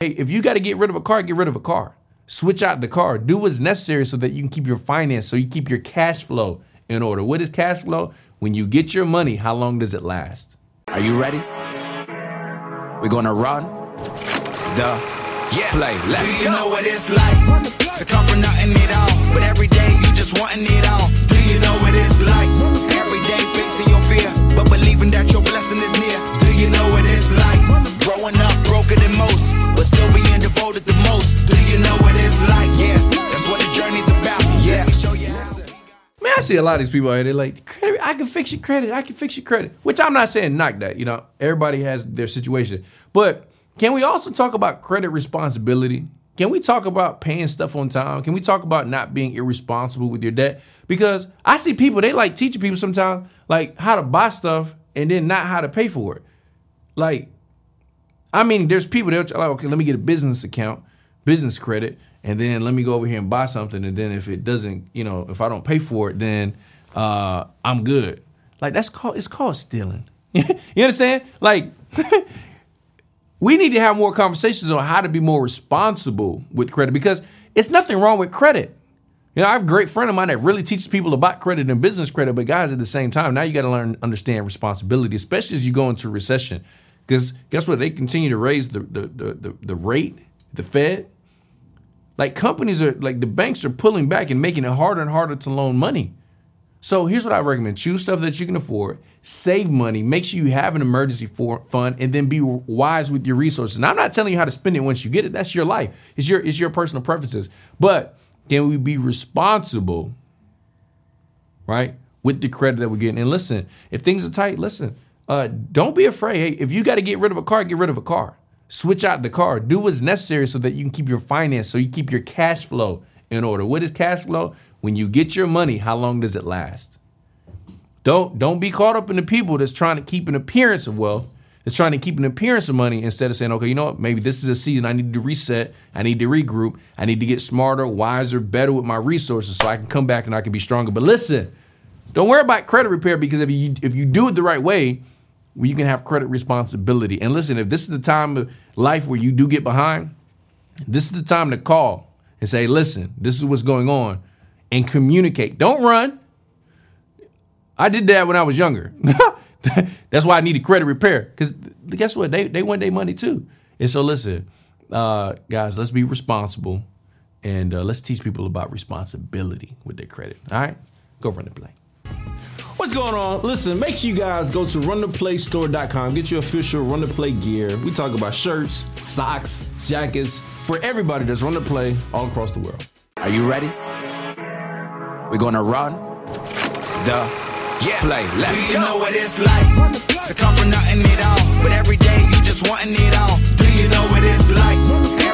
Hey, if you got to get rid of a car, get rid of a car. Switch out the car. Do what's necessary so that you can keep your finance, so you keep your cash flow in order. What is cash flow? When you get your money, how long does it last? Are you ready? We're gonna run the yeah. play. Let's Do you go. know what it's like to come from nothing at all? But every see a lot of these people out here. They're like, credit, I can fix your credit. I can fix your credit. Which I'm not saying knock that. You know, everybody has their situation. But can we also talk about credit responsibility? Can we talk about paying stuff on time? Can we talk about not being irresponsible with your debt? Because I see people, they like teaching people sometimes like how to buy stuff and then not how to pay for it. Like, I mean, there's people that like, oh, okay, let me get a business account, business credit, and then let me go over here and buy something. And then if it doesn't, you know, if I don't pay for it, then uh, I'm good. Like that's called it's called stealing. you understand? Like we need to have more conversations on how to be more responsible with credit because it's nothing wrong with credit. You know, I have a great friend of mine that really teaches people about credit and business credit, but guys, at the same time, now you got to learn understand responsibility, especially as you go into recession. Because guess what? They continue to raise the the, the the the rate, the Fed. Like companies are like the banks are pulling back and making it harder and harder to loan money. So here's what I recommend: choose stuff that you can afford, save money, make sure you have an emergency for fund, and then be wise with your resources. And I'm not telling you how to spend it once you get it. That's your life. It's your it's your personal preferences. But can we be responsible, right, with the credit that we're getting? And listen, if things are tight, listen, uh, don't be afraid. Hey, if you got to get rid of a car, get rid of a car. Switch out the car. Do what's necessary so that you can keep your finance, so you keep your cash flow in order. What is cash flow? When you get your money, how long does it last? Don't don't be caught up in the people that's trying to keep an appearance of wealth, that's trying to keep an appearance of money instead of saying, okay, you know what, maybe this is a season I need to reset, I need to regroup, I need to get smarter, wiser, better with my resources so I can come back and I can be stronger. But listen, don't worry about credit repair because if you if you do it the right way, well, you can have credit responsibility. And listen, if this is the time of life where you do get behind, this is the time to call and say, listen, this is what's going on, and communicate. Don't run. I did that when I was younger. That's why I needed credit repair. Because guess what? They they want their money too. And so listen, uh, guys, let's be responsible and uh, let's teach people about responsibility with their credit. All right? Go run the play. What's going on? Listen, make sure you guys go to runtheplaystore.com, get your official Run the Play gear. We talk about shirts, socks, jackets for everybody that's run the play all across the world. Are you ready? We're gonna run the Yeah. play. Let's Do you go. know what it's like to come from nothing at all? But every day you just wanting it all. Do you know what it's like?